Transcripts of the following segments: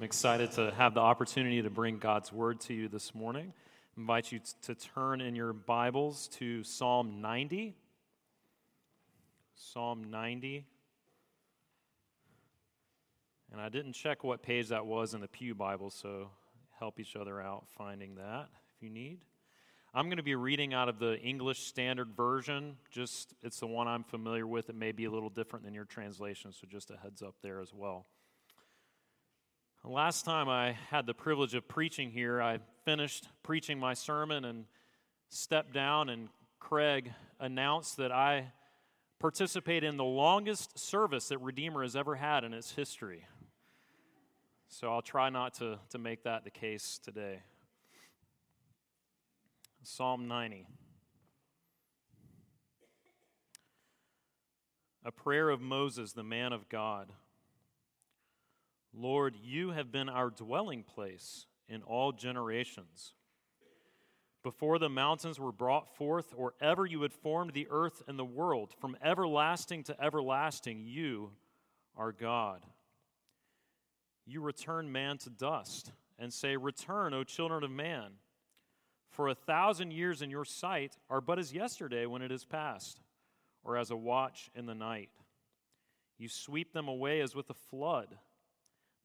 I'm excited to have the opportunity to bring God's word to you this morning. I invite you to turn in your Bibles to Psalm 90. Psalm 90. And I didn't check what page that was in the Pew Bible, so help each other out finding that if you need. I'm going to be reading out of the English Standard Version. Just it's the one I'm familiar with. It may be a little different than your translation, so just a heads up there as well. Last time I had the privilege of preaching here, I finished preaching my sermon and stepped down, and Craig announced that I participate in the longest service that Redeemer has ever had in its history. So I'll try not to, to make that the case today. Psalm 90. A prayer of Moses, the man of God. Lord, you have been our dwelling place in all generations. Before the mountains were brought forth, or ever you had formed the earth and the world, from everlasting to everlasting, you are God. You return man to dust and say, Return, O children of man. For a thousand years in your sight are but as yesterday when it is past, or as a watch in the night. You sweep them away as with a flood.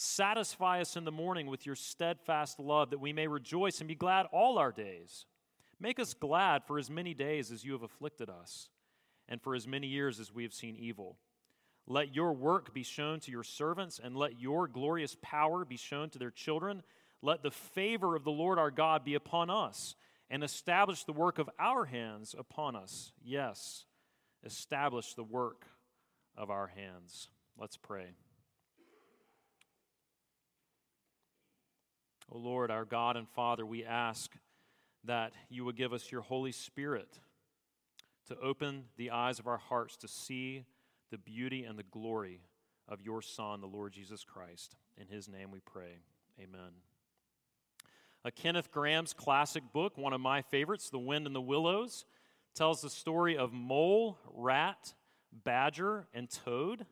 Satisfy us in the morning with your steadfast love, that we may rejoice and be glad all our days. Make us glad for as many days as you have afflicted us, and for as many years as we have seen evil. Let your work be shown to your servants, and let your glorious power be shown to their children. Let the favor of the Lord our God be upon us, and establish the work of our hands upon us. Yes, establish the work of our hands. Let's pray. O oh Lord, our God and Father, we ask that you would give us your Holy Spirit to open the eyes of our hearts to see the beauty and the glory of your Son, the Lord Jesus Christ. In his name we pray. Amen. A Kenneth Grahame's classic book, one of my favorites, The Wind and the Willows, tells the story of mole, rat, badger, and toad.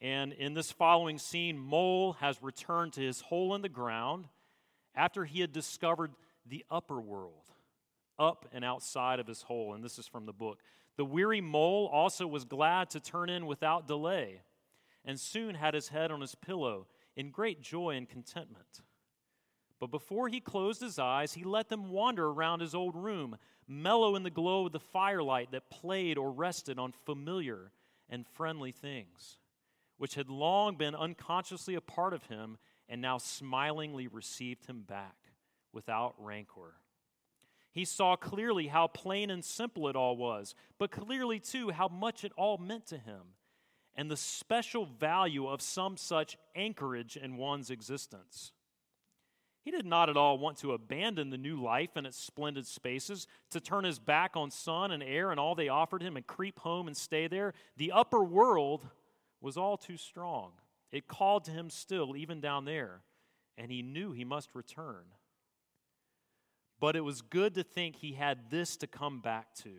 And in this following scene, Mole has returned to his hole in the ground after he had discovered the upper world, up and outside of his hole. And this is from the book. The weary mole also was glad to turn in without delay, and soon had his head on his pillow in great joy and contentment. But before he closed his eyes, he let them wander around his old room, mellow in the glow of the firelight that played or rested on familiar and friendly things, which had long been unconsciously a part of him and now smilingly received him back without rancor. He saw clearly how plain and simple it all was, but clearly, too, how much it all meant to him and the special value of some such anchorage in one's existence. He did not at all want to abandon the new life and its splendid spaces, to turn his back on sun and air and all they offered him and creep home and stay there. The upper world was all too strong. It called to him still, even down there, and he knew he must return. But it was good to think he had this to come back to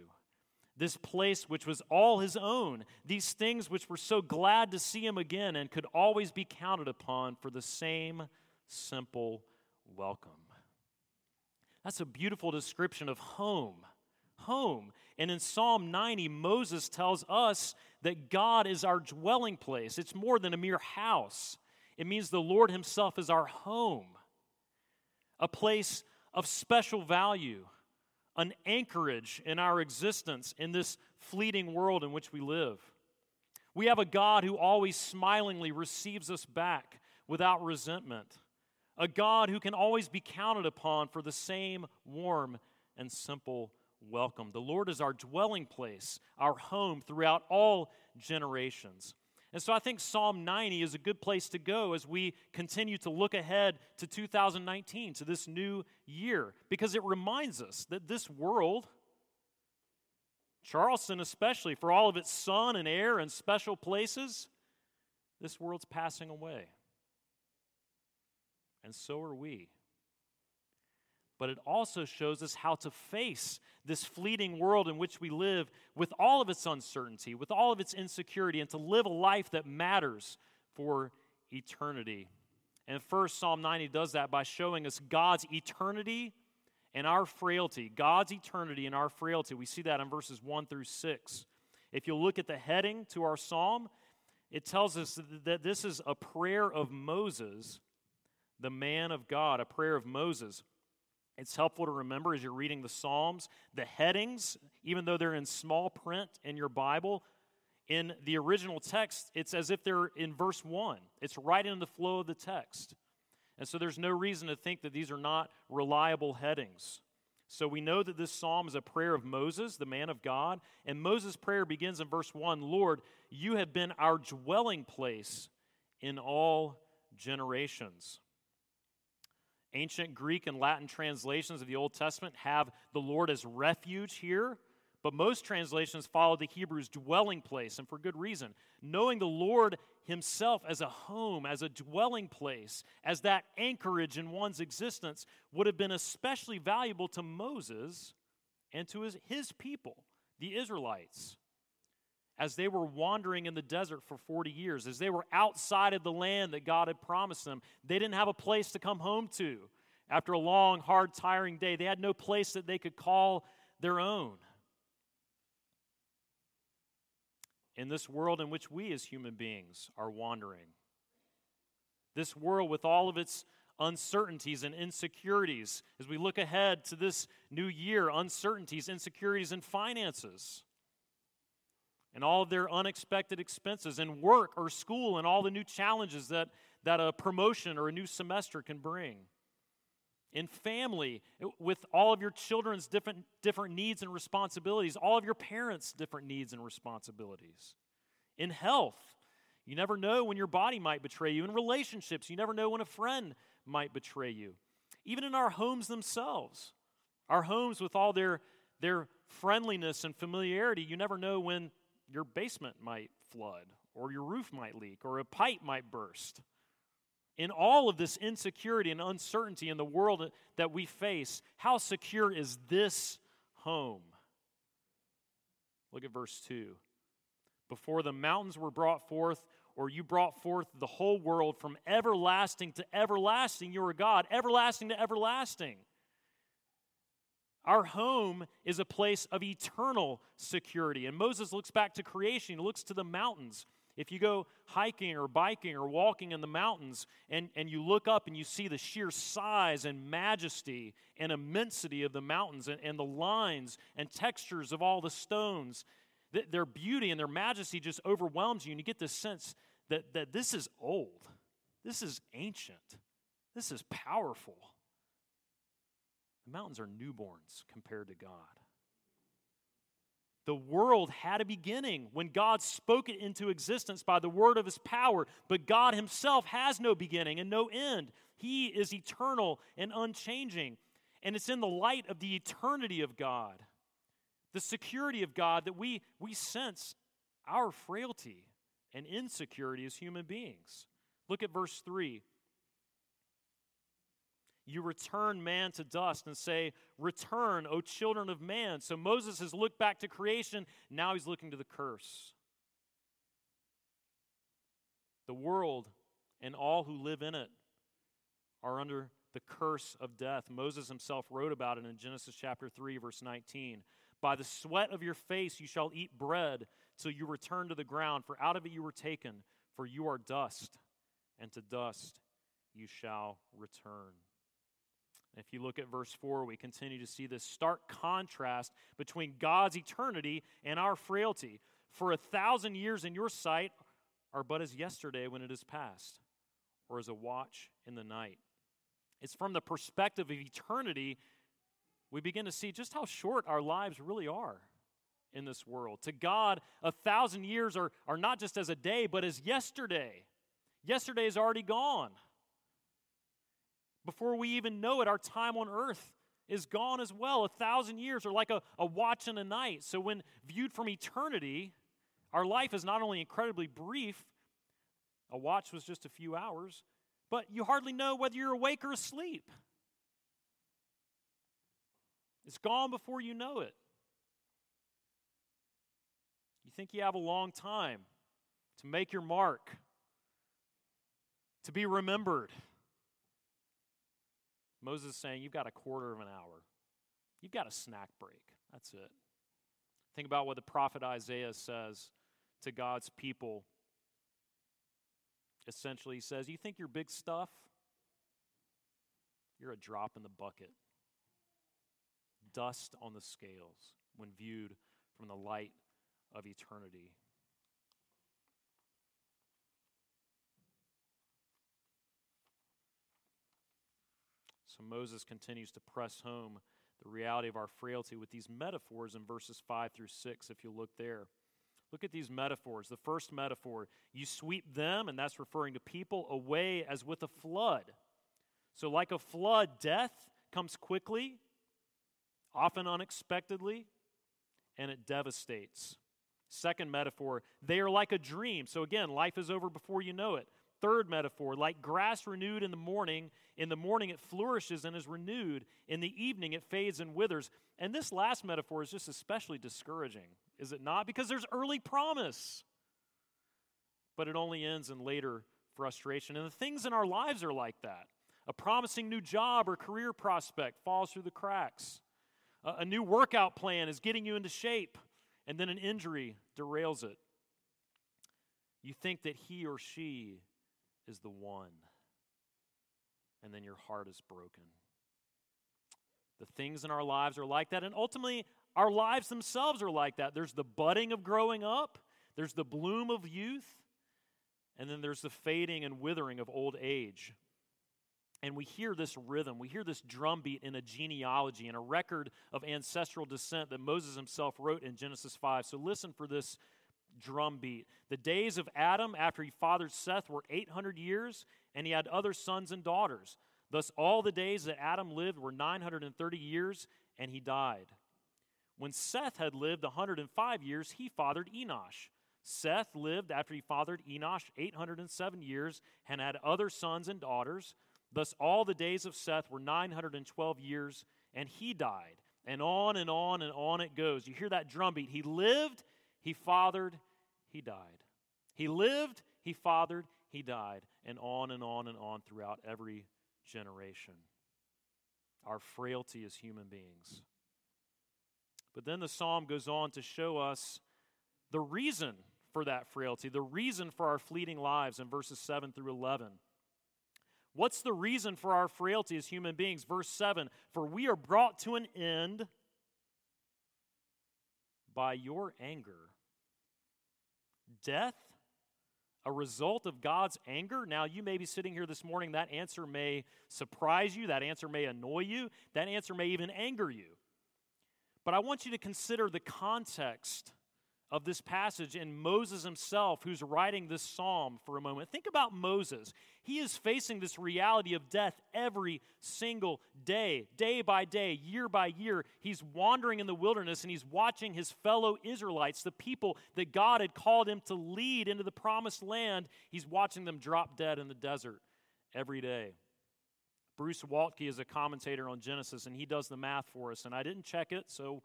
this place which was all his own, these things which were so glad to see him again and could always be counted upon for the same simple welcome. That's a beautiful description of home. Home. And in Psalm 90, Moses tells us that God is our dwelling place. It's more than a mere house, it means the Lord Himself is our home, a place of special value, an anchorage in our existence in this fleeting world in which we live. We have a God who always smilingly receives us back without resentment, a God who can always be counted upon for the same warm and simple welcome. The Lord is our dwelling place, our home throughout all generations. And so I think Psalm 90 is a good place to go as we continue to look ahead to 2019, to this new year, because it reminds us that this world, Charleston especially, for all of its sun and air and special places, this world's passing away. And so are we but it also shows us how to face this fleeting world in which we live with all of its uncertainty, with all of its insecurity, and to live a life that matters for eternity. And first, Psalm 90 does that by showing us God's eternity and our frailty. God's eternity and our frailty. We see that in verses 1 through 6. If you look at the heading to our psalm, it tells us that this is a prayer of Moses, the man of God, a prayer of Moses. It's helpful to remember as you're reading the Psalms, the headings, even though they're in small print in your Bible, in the original text, it's as if they're in verse 1. It's right in the flow of the text. And so there's no reason to think that these are not reliable headings. So we know that this psalm is a prayer of Moses, the man of God. And Moses' prayer begins in verse 1 Lord, you have been our dwelling place in all generations. Ancient Greek and Latin translations of the Old Testament have the Lord as refuge here, but most translations follow the Hebrew's dwelling place, and for good reason. Knowing the Lord Himself as a home, as a dwelling place, as that anchorage in one's existence would have been especially valuable to Moses and to his, his people, the Israelites as they were wandering in the desert for 40 years, as they were outside of the land that God had promised them, they didn't have a place to come home to. After a long, hard, tiring day, they had no place that they could call their own. In this world in which we as human beings are wandering, this world with all of its uncertainties and insecurities, as we look ahead to this new year, uncertainties, insecurities and finances and all of their unexpected expenses and work or school and all the new challenges that, that a promotion or a new semester can bring. In family, with all of your children's different, different needs and responsibilities, all of your parents' different needs and responsibilities. In health, you never know when your body might betray you. In relationships, you never know when a friend might betray you. Even in our homes themselves, our homes with all their, their friendliness and familiarity, you never know when your basement might flood, or your roof might leak, or a pipe might burst. In all of this insecurity and uncertainty in the world that we face, how secure is this home? Look at verse 2. Before the mountains were brought forth, or you brought forth the whole world from everlasting to everlasting, you are God, everlasting to everlasting. Our home is a place of eternal security. And Moses looks back to creation, he looks to the mountains. If you go hiking or biking or walking in the mountains and, and you look up and you see the sheer size and majesty and immensity of the mountains and, and the lines and textures of all the stones, th- their beauty and their majesty just overwhelms you. And you get this sense that, that this is old, this is ancient, this is powerful. The mountains are newborns compared to God. The world had a beginning when God spoke it into existence by the word of his power, but God himself has no beginning and no end. He is eternal and unchanging. And it's in the light of the eternity of God, the security of God, that we, we sense our frailty and insecurity as human beings. Look at verse 3 you return man to dust and say, Return, O children of man. So Moses has looked back to creation, now he's looking to the curse. The world and all who live in it are under the curse of death. Moses himself wrote about it in Genesis chapter 3, verse 19. By the sweat of your face you shall eat bread till you return to the ground, for out of it you were taken, for you are dust, and to dust you shall return. If you look at verse 4, we continue to see this stark contrast between God's eternity and our frailty. For a thousand years in your sight are but as yesterday when it is past, or as a watch in the night. It's from the perspective of eternity we begin to see just how short our lives really are in this world. To God, a thousand years are, are not just as a day, but as yesterday. Yesterday is already gone. Before we even know it, our time on earth is gone as well. A thousand years are like a, a watch in a night. So, when viewed from eternity, our life is not only incredibly brief, a watch was just a few hours, but you hardly know whether you're awake or asleep. It's gone before you know it. You think you have a long time to make your mark, to be remembered. Moses is saying, You've got a quarter of an hour. You've got a snack break. That's it. Think about what the prophet Isaiah says to God's people. Essentially, he says, You think you're big stuff? You're a drop in the bucket. Dust on the scales when viewed from the light of eternity. So Moses continues to press home the reality of our frailty with these metaphors in verses 5 through 6, if you look there. Look at these metaphors. The first metaphor, you sweep them, and that's referring to people, away as with a flood. So, like a flood, death comes quickly, often unexpectedly, and it devastates. Second metaphor, they are like a dream. So, again, life is over before you know it. Third metaphor, like grass renewed in the morning, in the morning it flourishes and is renewed. In the evening it fades and withers. And this last metaphor is just especially discouraging, is it not? Because there's early promise, but it only ends in later frustration. And the things in our lives are like that. A promising new job or career prospect falls through the cracks. A, new workout plan is getting you into shape, and then an injury derails it. You think that he or she is the one. And then your heart is broken. The things in our lives are like that, and ultimately, our lives themselves are like that. There's the budding of growing up, there's the bloom of youth, and then there's the fading and withering of old age. And we hear this rhythm, we hear this drumbeat in a genealogy, in a record of ancestral descent that Moses himself wrote in Genesis 5. So listen for this drumbeat. The days of Adam after he fathered Seth were 800 years, and he had other sons and daughters. Thus, all the days that Adam lived were 930 years, and he died. When Seth had lived 105 years, he fathered Enosh. Seth lived after he fathered Enosh 807 years and had other sons and daughters. Thus, all the days of Seth were 912 years, and he died. And on and on and on it goes. You hear that drumbeat. He lived, he fathered, he died. He lived, he fathered, he died. And on and on and on throughout every generation. Our frailty as human beings. But then the psalm goes on to show us the reason for that frailty, the reason for our fleeting lives in verses 7 through 11. What's the reason for our frailty as human beings? Verse 7 For we are brought to an end by your anger death a result of God's anger? Now, you may be sitting here this morning, that answer may surprise you, that answer may annoy you, that answer may even anger you. But I want you to consider the context of this passage and Moses himself, who's writing this psalm for a moment. Think about Moses. He is facing this reality of death every single day, day by day, year by year. He's wandering in the wilderness and he's watching his fellow Israelites, the people that God had called him to lead into the promised land. He's watching them drop dead in the desert every day. Bruce Waltke is a commentator on Genesis and he does the math for us. And I didn't check it, so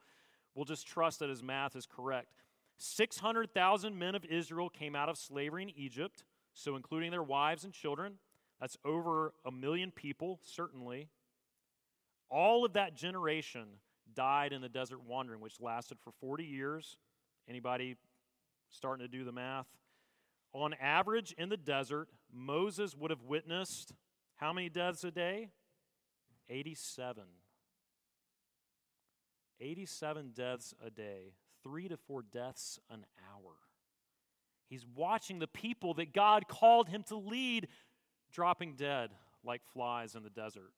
we'll just trust that his math is correct. 600,000 men of Israel came out of slavery in Egypt, so including their wives and children. That's over a million people, certainly. All of that generation died in the desert wandering, which lasted for 40 years. Anybody starting to do the math? On average, in the desert, Moses would have witnessed how many deaths a day? 87. 87 deaths a day, three to four deaths an hour. He's watching the people that God called him to lead dropping dead like flies in the desert.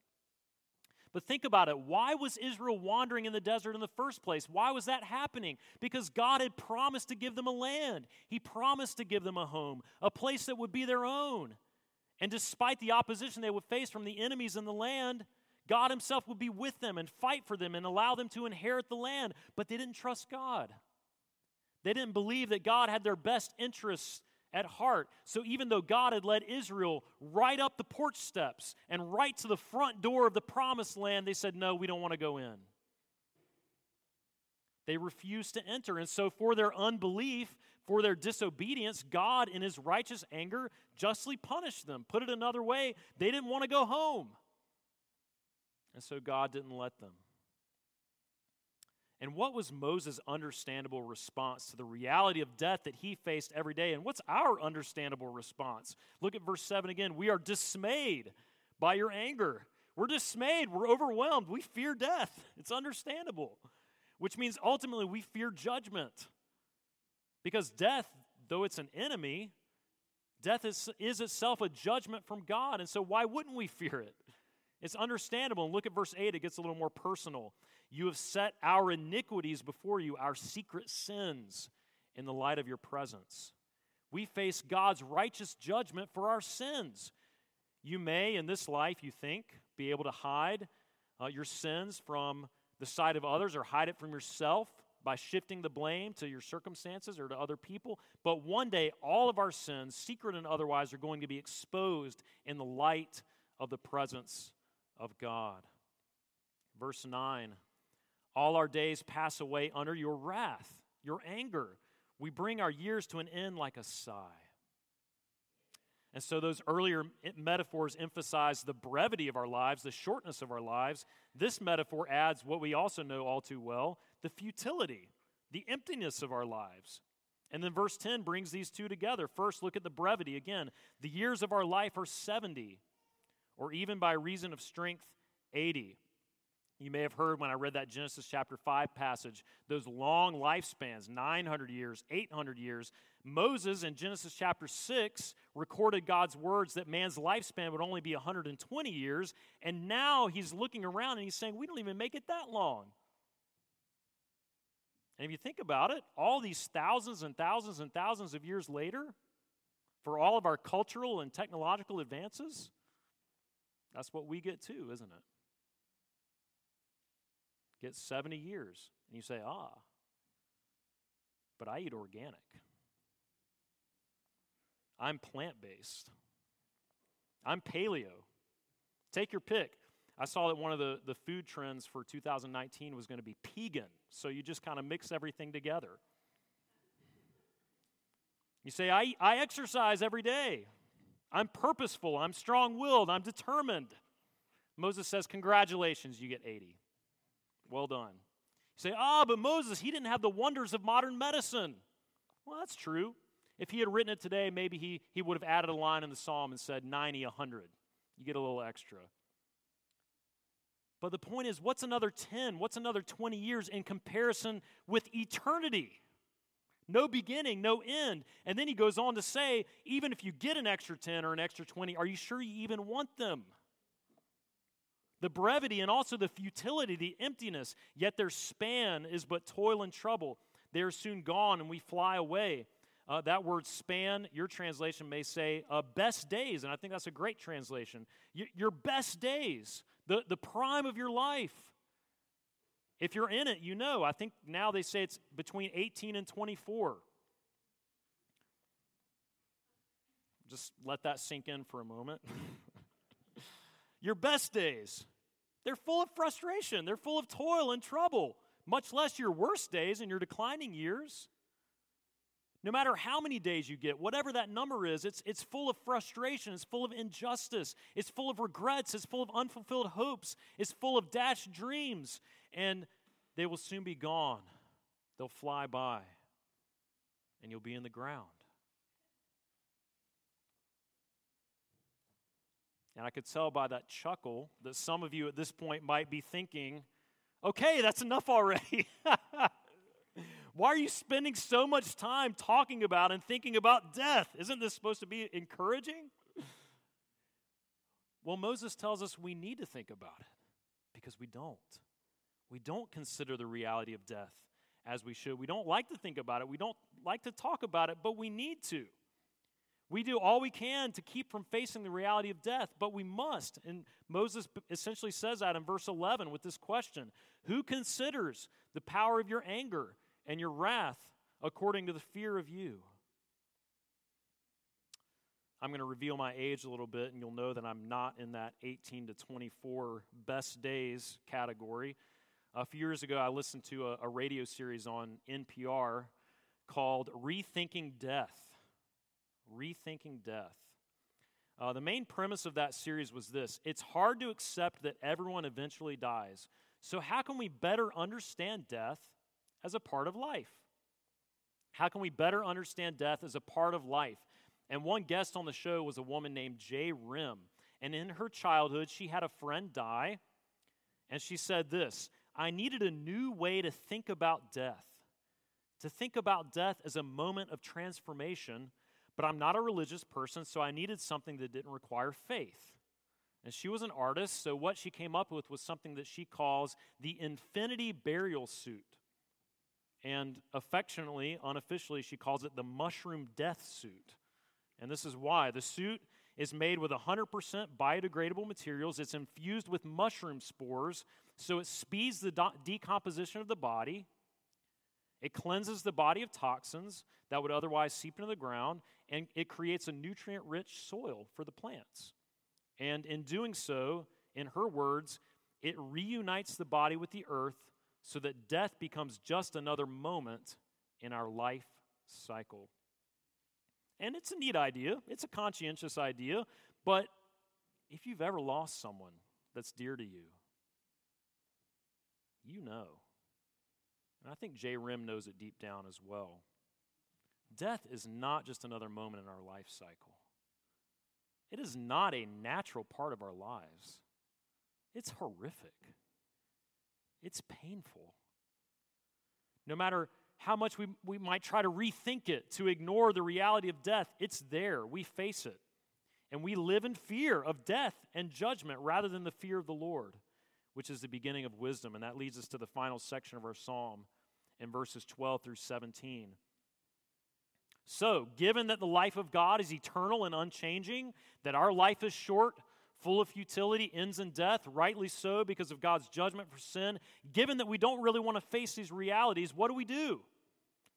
But think about it. Why was Israel wandering in the desert in the first place? Why was that happening? Because God had promised to give them a land. He promised to give them a home, a place that would be their own. And despite the opposition they would face from the enemies in the land, God Himself would be with them and fight for them and allow them to inherit the land. But they didn't trust God. They didn't believe that God had their best interests at heart. So even though God had led Israel right up the porch steps and right to the front door of the promised land, they said, No, we don't want to go in. They refused to enter. And so, for their unbelief, for their disobedience, God, in his righteous anger, justly punished them. Put it another way, they didn't want to go home. And so, God didn't let them. And what was Moses' understandable response to the reality of death that he faced every day? And what's our understandable response? Look at verse 7 again. We are dismayed by your anger. We're dismayed. We're overwhelmed. We fear death. It's understandable, which means ultimately we fear judgment. Because death, though it's an enemy, death is, is itself a judgment from God. And so why wouldn't we fear it? It's understandable. And look at verse 8, it gets a little more personal. You have set our iniquities before you, our secret sins, in the light of your presence. We face God's righteous judgment for our sins. You may, in this life, you think, be able to hide uh, your sins from the sight of others or hide it from yourself by shifting the blame to your circumstances or to other people. But one day, all of our sins, secret and otherwise, are going to be exposed in the light of the presence of God. Verse 9 All our days pass away under your wrath, your anger. We bring our years to an end like a sigh. And so, those earlier metaphors emphasize the brevity of our lives, the shortness of our lives. This metaphor adds what we also know all too well the futility, the emptiness of our lives. And then verse 10 brings these two together. First, look at the brevity. Again, the years of our life are 70, or even by reason of strength, 80. You may have heard when I read that Genesis chapter 5 passage, those long lifespans 900 years, 800 years. Moses in Genesis chapter 6 recorded God's words that man's lifespan would only be 120 years. And now he's looking around and he's saying, We don't even make it that long. And if you think about it, all these thousands and thousands and thousands of years later, for all of our cultural and technological advances, that's what we get too, isn't it? Get 70 years. And you say, ah, but I eat organic. I'm plant based. I'm paleo. Take your pick. I saw that one of the, the food trends for 2019 was going to be pegan. So you just kind of mix everything together. You say, I, I exercise every day. I'm purposeful. I'm strong willed. I'm determined. Moses says, Congratulations, you get 80. Well done. You say, Ah, but Moses, he didn't have the wonders of modern medicine. Well, that's true. If he had written it today, maybe he, he would have added a line in the psalm and said 90, 100. You get a little extra. But the point is, what's another 10? What's another 20 years in comparison with eternity? No beginning, no end. And then he goes on to say, even if you get an extra 10 or an extra 20, are you sure you even want them? The brevity and also the futility, the emptiness, yet their span is but toil and trouble. They are soon gone and we fly away. Uh, that word span, your translation may say uh, best days, and I think that's a great translation. Y- your best days, the, the prime of your life. If you're in it, you know. I think now they say it's between 18 and 24. Just let that sink in for a moment. your best days, they're full of frustration, they're full of toil and trouble, much less your worst days and your declining years. No matter how many days you get, whatever that number is, it's, it's full of frustration, it's full of injustice, it's full of regrets, it's full of unfulfilled hopes, it's full of dashed dreams, and they will soon be gone. They'll fly by, and you'll be in the ground. And I could tell by that chuckle that some of you at this point might be thinking, okay, that's enough already. Why are you spending so much time talking about and thinking about death? Isn't this supposed to be encouraging? Well, Moses tells us we need to think about it because we don't. We don't consider the reality of death as we should. We don't like to think about it. We don't like to talk about it, but we need to. We do all we can to keep from facing the reality of death, but we must. And Moses essentially says that in verse 11 with this question Who considers the power of your anger and your wrath according to the fear of you? I'm going to reveal my age a little bit, and you'll know that I'm not in that 18 to 24 best days category. A few years ago, I listened to a, a radio series on NPR called Rethinking Death. Rethinking Death. Uh, the main premise of that series was this it's hard to accept that everyone eventually dies. So, how can we better understand death as a part of life? How can we better understand death as a part of life? And one guest on the show was a woman named Jae Rhim. And in her childhood, she had a friend die. And she said this I needed a new way to think about death, to think about death as a moment of transformation. But I'm not a religious person, so I needed something that didn't require faith. And she was an artist, so what she came up with was something that she calls the infinity burial suit. And affectionately, unofficially, she calls it the mushroom death suit. And this is why. The suit is made with 100% biodegradable materials. It's infused with mushroom spores, so it speeds the decomposition of the body. It cleanses the body of toxins that would otherwise seep into the ground, and it creates a nutrient rich soil for the plants. And in doing so, in her words, it reunites the body with the earth so that death becomes just another moment in our life cycle. And it's a neat idea, it's a conscientious idea, but if you've ever lost someone that's dear to you, you know. And I think Jae Rhim knows it deep down as well. Death is not just another moment in our life cycle. It is not a natural part of our lives. It's horrific. It's painful. No matter how much we, we might try to rethink it, to ignore the reality of death, it's there. We face it. And we live in fear of death and judgment rather than the fear of the Lord, which is the beginning of wisdom. And that leads us to the final section of our psalm in verses 12 through 17. So, given that the life of God is eternal and unchanging, that our life is short, full of futility, ends in death, rightly so because of God's judgment for sin. Given that we don't really want to face these realities, what do we do?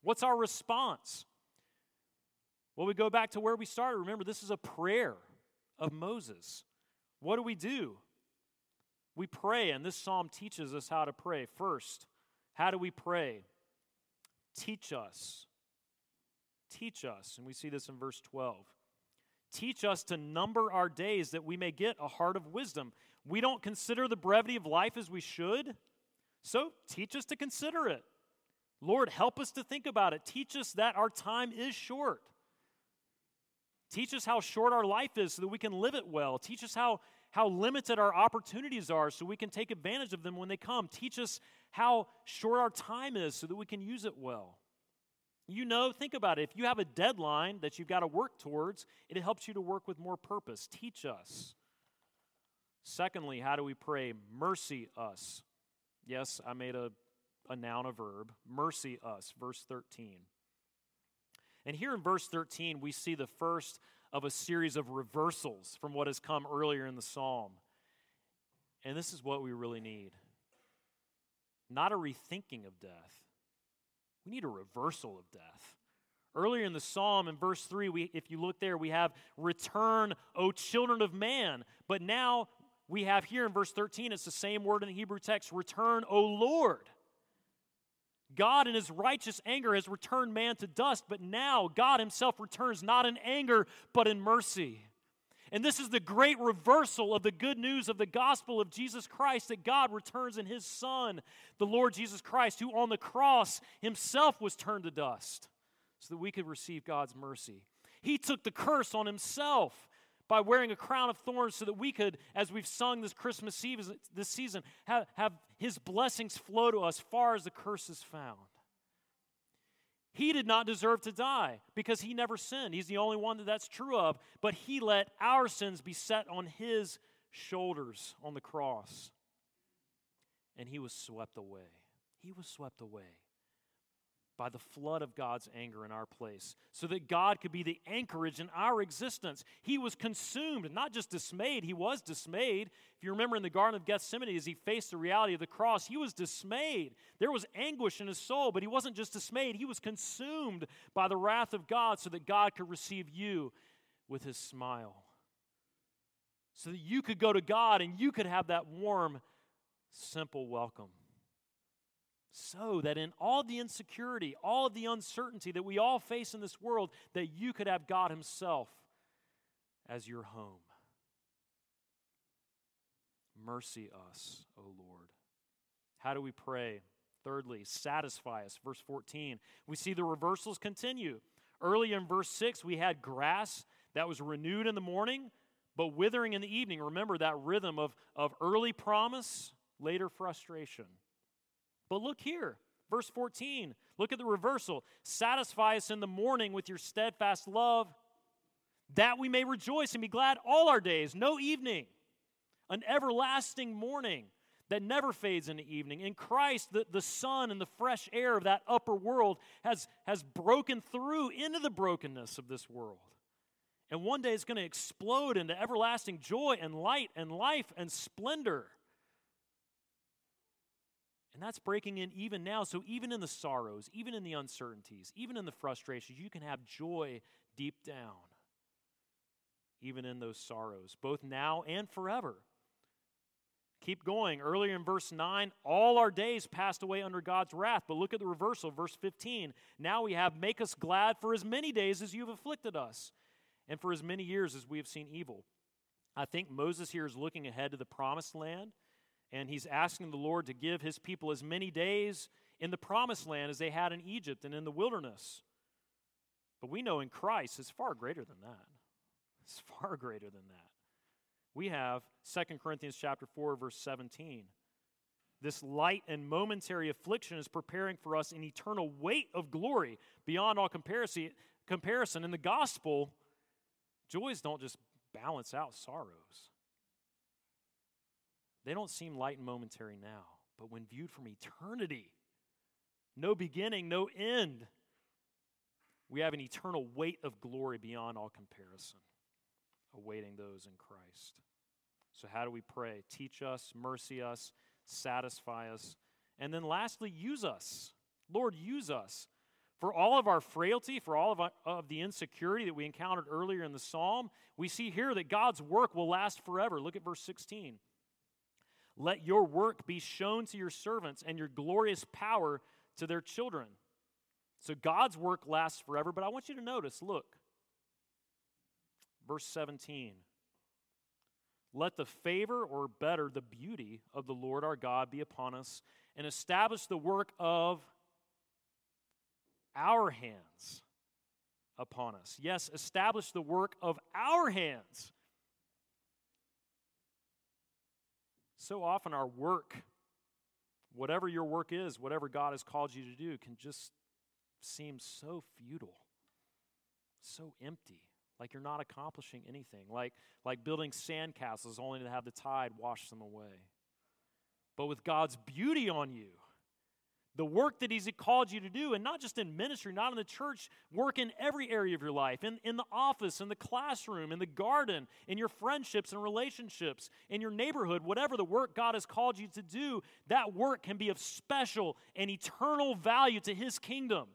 What's our response? Well, we go back to where we started. Remember, this is a prayer of Moses. What do we do? We pray, and this psalm teaches us how to pray. First, how do we pray? Teach us. Teach us. And we see this in verse 12. Teach us to number our days that we may get a heart of wisdom. We don't consider the brevity of life as we should, so teach us to consider it. Lord, help us to think about it. Teach us that our time is short. Teach us how short our life is so that we can live it well. Teach us how, how limited our opportunities are so we can take advantage of them when they come. Teach us how short our time is so that we can use it well. You know, think about it. If you have a deadline that you've got to work towards, it helps you to work with more purpose. Teach us. Secondly, how do we pray? Mercy us. Yes, I made a, a noun, a verb. Mercy us, verse 13. And here in verse 13, we see the first of a series of reversals from what has come earlier in the psalm. And this is what we really need not a rethinking of death, we need a reversal of death. Earlier in the psalm, in verse 3, we, if you look there, we have return, O children of man. But now we have here in verse 13, it's the same word in the Hebrew text return, O Lord. God, in his righteous anger, has returned man to dust, but now God himself returns not in anger, but in mercy. And this is the great reversal of the good news of the gospel of Jesus Christ that God returns in his Son, the Lord Jesus Christ, who on the cross himself was turned to dust so that we could receive God's mercy. He took the curse on himself by wearing a crown of thorns so that we could, as we've sung this Christmas Eve this season, have, have his blessings flow to us far as the curse is found. He did not deserve to die because he never sinned. He's the only one that that's true of. But he let our sins be set on his shoulders on the cross. And he was swept away. He was swept away by the flood of God's anger in our place, so that God could be the anchorage in our existence. He was consumed, not just dismayed, he was dismayed. If you remember in the Garden of Gethsemane, as he faced the reality of the cross, he was dismayed. There was anguish in his soul, but he wasn't just dismayed, he was consumed by the wrath of God, so that God could receive you with his smile. So that you could go to God and you could have that warm, simple welcome so that in all the insecurity, all of the uncertainty that we all face in this world, that you could have God Himself as your home. Mercy us, O Lord. How do we pray? Thirdly, satisfy us. Verse 14. We see the reversals continue. Early in verse 6, we had grass that was renewed in the morning, but withering in the evening. Remember that rhythm of, of early promise, later frustration. But look here, verse 14. Look at the reversal. Satisfy us in the morning with your steadfast love, that we may rejoice and be glad all our days. No evening, an everlasting morning that never fades into evening. In Christ, the, the sun and the fresh air of that upper world has, has broken through into the brokenness of this world. And one day it's going to explode into everlasting joy and light and life and splendor. And that's breaking in even now. So, even in the sorrows, even in the uncertainties, even in the frustrations, you can have joy deep down, even in those sorrows, both now and forever. Keep going. Earlier in verse 9, all our days passed away under God's wrath. But look at the reversal, verse 15. Now we have, make us glad for as many days as you have afflicted us, and for as many years as we have seen evil. I think Moses here is looking ahead to the promised land and he's asking the Lord to give his people as many days in the promised land as they had in Egypt and in the wilderness. But we know in Christ it's far greater than that. It's far greater than that. We have 2 Corinthians chapter 4 verse 17. This light and momentary affliction is preparing for us an eternal weight of glory beyond all comparison. Comparison in the gospel, joys don't just balance out sorrows. They don't seem light and momentary now, but when viewed from eternity, no beginning, no end, we have an eternal weight of glory beyond all comparison, awaiting those in Christ. So, how do we pray? Teach us, mercy us, satisfy us, and then lastly, use us. Lord, use us. For all of our frailty, for all of, our, of the insecurity that we encountered earlier in the psalm, we see here that God's work will last forever. Look at verse 16. Let your work be shown to your servants and your glorious power to their children. So God's work lasts forever, but I want you to notice look, verse 17. Let the favor, or better, the beauty of the Lord our God be upon us and establish the work of our hands upon us. Yes, establish the work of our hands So often, our work, whatever your work is, whatever God has called you to do, can just seem so futile, so empty, like you're not accomplishing anything, like, like building sandcastles only to have the tide wash them away. But with God's beauty on you, the work that He's called you to do, and not just in ministry, not in the church, work in every area of your life, in, in the office, in the classroom, in the garden, in your friendships and relationships, in your neighborhood, whatever the work God has called you to do, that work can be of special and eternal value to His kingdom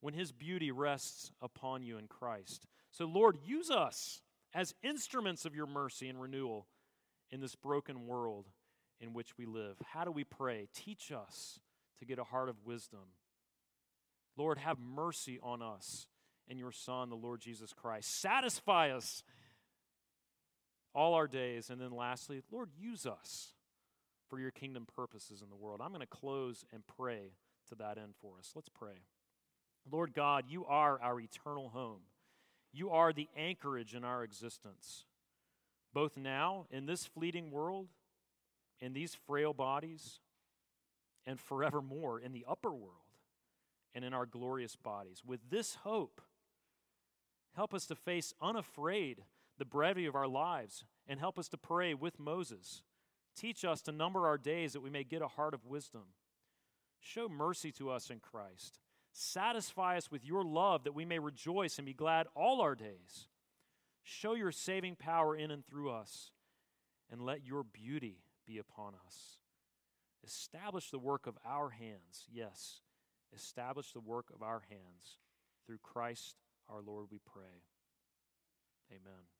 when His beauty rests upon you in Christ. So, Lord, use us as instruments of your mercy and renewal in this broken world in which we live. How do we pray? Teach us to get a heart of wisdom. Lord, have mercy on us and your Son, the Lord Jesus Christ. Satisfy us all our days. And then lastly, Lord, use us for your kingdom purposes in the world. I'm going to close and pray to that end for us. Let's pray. Lord God, you are our eternal home. You are the anchorage in our existence, both now in this fleeting world, in these frail bodies, and forevermore in the upper world and in our glorious bodies. With this hope, help us to face unafraid the brevity of our lives and help us to pray with Moses. Teach us to number our days that we may get a heart of wisdom. Show mercy to us in Christ. Satisfy us with your love that we may rejoice and be glad all our days. Show your saving power in and through us, and let your beauty be upon us. Establish the work of our hands. Yes, establish the work of our hands. Through Christ our Lord, we pray. Amen.